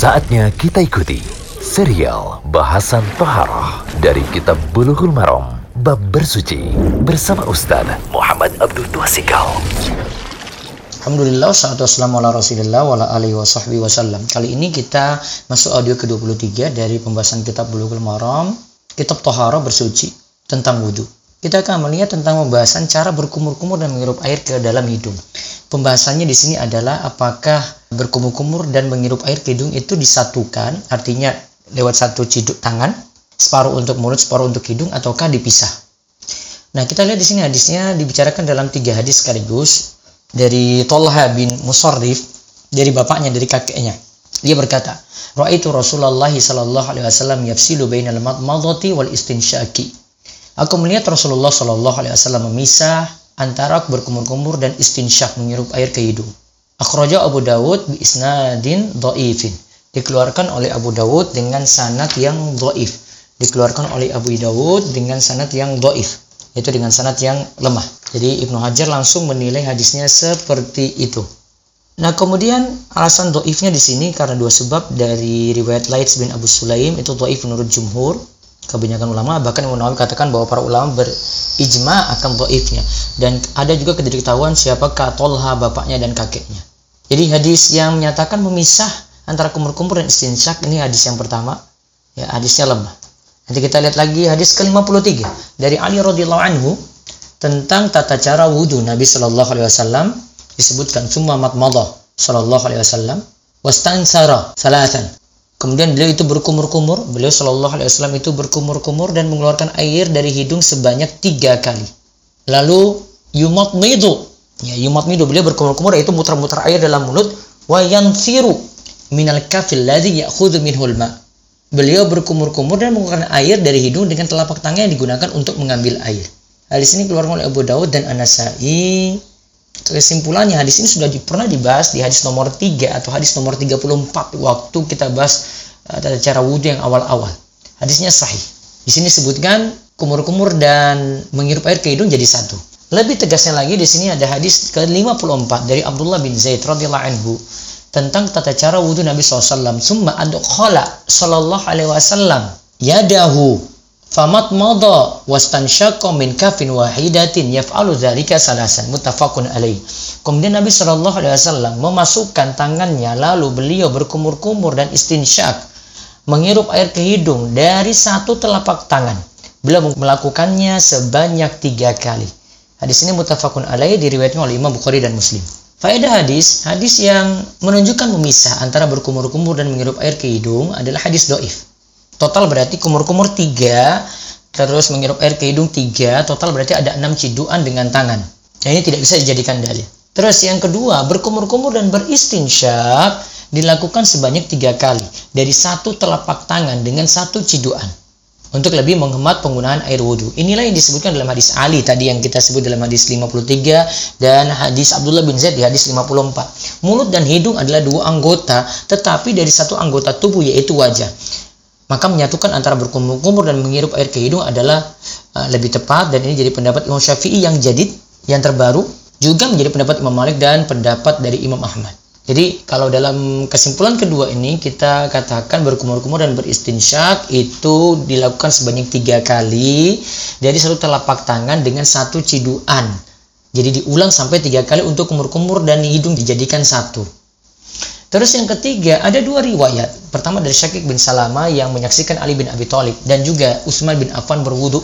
Saatnya kita ikuti serial bahasan Toharoh dari Kitab Bulughul Maram Bab Bersuci bersama Ustaz Muhammad Abdul Tuasikal. Alhamdulillah, salatu wassalamu ala rasulillah wa ala alihi wa sahbihi wasallam. Kali ini kita masuk audio ke-23 dari pembahasan kitab Bulughul Maram, kitab Tohara bersuci tentang wudhu. Kita akan melihat tentang pembahasan cara berkumur-kumur dan menghirup air ke dalam hidung. Pembahasannya di sini adalah apakah berkumur-kumur dan menghirup air ke hidung itu disatukan, artinya lewat satu ciduk tangan, separuh untuk mulut, separuh untuk hidung, ataukah dipisah. Nah, kita lihat di sini hadisnya dibicarakan dalam tiga hadis sekaligus dari Tolha bin Musarrif dari bapaknya dari kakeknya. Dia berkata, "Ra'aitu Rasulullah sallallahu alaihi wasallam yafsilu bainal madmadati wal istinsyaki." Aku melihat Rasulullah sallallahu alaihi wasallam memisah antara berkumur-kumur dan istinsyak menghirup air ke hidung. Akhraja Abu Dawud bi isnadin dhaifin. Dikeluarkan oleh Abu Dawud dengan sanad yang dhaif. Dikeluarkan oleh Abu Dawud dengan sanad yang dhaif, yaitu dengan sanad yang lemah. Jadi Ibnu Hajar langsung menilai hadisnya seperti itu. Nah kemudian alasan doifnya di sini karena dua sebab dari riwayat Laits bin Abu Sulaim itu doif menurut jumhur kebanyakan ulama bahkan Imam Nawawi katakan bahwa para ulama berijma akan doifnya dan ada juga ketidaktahuan siapakah Tolha bapaknya dan kakeknya. Jadi hadis yang menyatakan memisah antara kumur-kumur dan istinsyak ini hadis yang pertama ya hadisnya lemah. Nanti kita lihat lagi hadis ke-53 dari Ali radhiyallahu anhu tentang tata cara wudhu Nabi Shallallahu Alaihi Wasallam disebutkan semua matmadah Shallallahu Alaihi Wasallam wastansara salatan kemudian beliau itu berkumur-kumur. Beliau Shallallahu Alaihi Wasallam itu berkumur-kumur dan mengeluarkan air dari hidung sebanyak tiga kali. Lalu yumat midu ya yumat midu beliau berkumur-kumur yaitu muter-muter air dalam mulut. Wa yanfiru minal kafil ladzi ya'khudhu minhul ma. Beliau berkumur-kumur dan mengeluarkan air dari hidung dengan telapak tangan yang digunakan untuk mengambil air. Hadis ini keluar oleh Abu Dawud dan Anasai. Kesimpulannya hadis ini sudah pernah dibahas di hadis nomor 3 atau hadis nomor 34 waktu kita bahas uh, cara wudhu yang awal-awal. Hadisnya sahih. Di sini sebutkan kumur-kumur dan menghirup air ke hidung jadi satu. Lebih tegasnya lagi di sini ada hadis ke-54 dari Abdullah bin Zaid radhiyallahu anhu tentang tata cara wudhu Nabi SAW. Summa adukhala sallallahu alaihi wasallam yadahu famat mada wastansyaqqa min kafin wahidatin yaf'alu dzalika salasan muttafaqun alaih. Kemudian Nabi Shallallahu alaihi wasallam memasukkan tangannya lalu beliau berkumur-kumur dan istinsyak menghirup air ke hidung dari satu telapak tangan. Beliau melakukannya sebanyak tiga kali. Hadis ini muttafaqun alaih diriwayatkan oleh Imam Bukhari dan Muslim. Faedah hadis, hadis yang menunjukkan memisah antara berkumur-kumur dan menghirup air ke hidung adalah hadis doif. Total berarti kumur-kumur tiga, terus menghirup air ke hidung tiga, total berarti ada enam ciduan dengan tangan. Nah, ini tidak bisa dijadikan dalil. Terus yang kedua, berkumur-kumur dan beristinsyak dilakukan sebanyak tiga kali dari satu telapak tangan dengan satu ciduan untuk lebih menghemat penggunaan air wudhu. Inilah yang disebutkan dalam hadis Ali tadi yang kita sebut dalam hadis 53 dan hadis Abdullah bin Zaid di hadis 54. Mulut dan hidung adalah dua anggota tetapi dari satu anggota tubuh yaitu wajah maka menyatukan antara berkumur-kumur dan menghirup air ke hidung adalah uh, lebih tepat dan ini jadi pendapat Imam Syafi'i yang jadid yang terbaru juga menjadi pendapat Imam Malik dan pendapat dari Imam Ahmad. Jadi kalau dalam kesimpulan kedua ini kita katakan berkumur-kumur dan beristinsyak itu dilakukan sebanyak tiga kali dari satu telapak tangan dengan satu ciduan. Jadi diulang sampai tiga kali untuk kumur-kumur dan hidung dijadikan satu. Terus yang ketiga, ada dua riwayat. Pertama dari Syakik bin Salama yang menyaksikan Ali bin Abi Thalib dan juga Utsman bin Affan berwudu.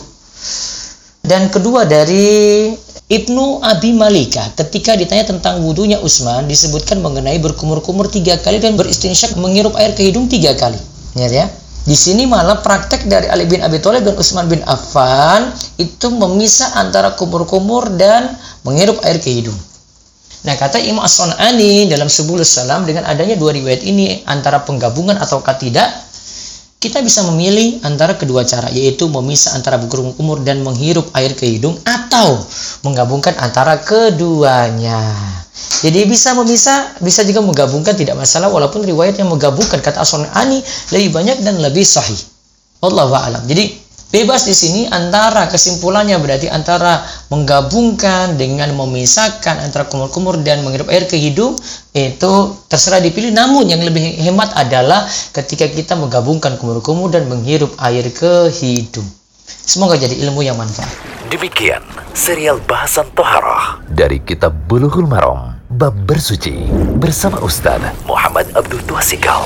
Dan kedua dari Ibnu Abi Malika ketika ditanya tentang wudhunya Utsman disebutkan mengenai berkumur-kumur tiga kali dan beristinsyak menghirup air ke hidung tiga kali. Ingat ya. Di sini malah praktek dari Ali bin Abi Thalib dan Utsman bin Affan itu memisah antara kumur-kumur dan menghirup air ke hidung. Nah, kata Imam As-Sun'ani dalam Subulus Salam dengan adanya dua riwayat ini antara penggabungan ataukah tidak, kita bisa memilih antara kedua cara yaitu memisah antara berkumur dan menghirup air ke hidung atau menggabungkan antara keduanya. Jadi bisa memisah, bisa juga menggabungkan tidak masalah walaupun riwayat yang menggabungkan kata As-Sun'ani lebih banyak dan lebih sahih. Allah alam. Jadi Bebas di sini antara kesimpulannya berarti antara menggabungkan dengan memisahkan antara kumur-kumur dan menghirup air ke hidung itu terserah dipilih. Namun yang lebih hemat adalah ketika kita menggabungkan kumur-kumur dan menghirup air ke hidung. Semoga jadi ilmu yang manfaat. Demikian serial bahasan Toharoh dari kitab Bulughul Maram Bab Bersuci bersama Ustaz Muhammad Abdul Twasikal.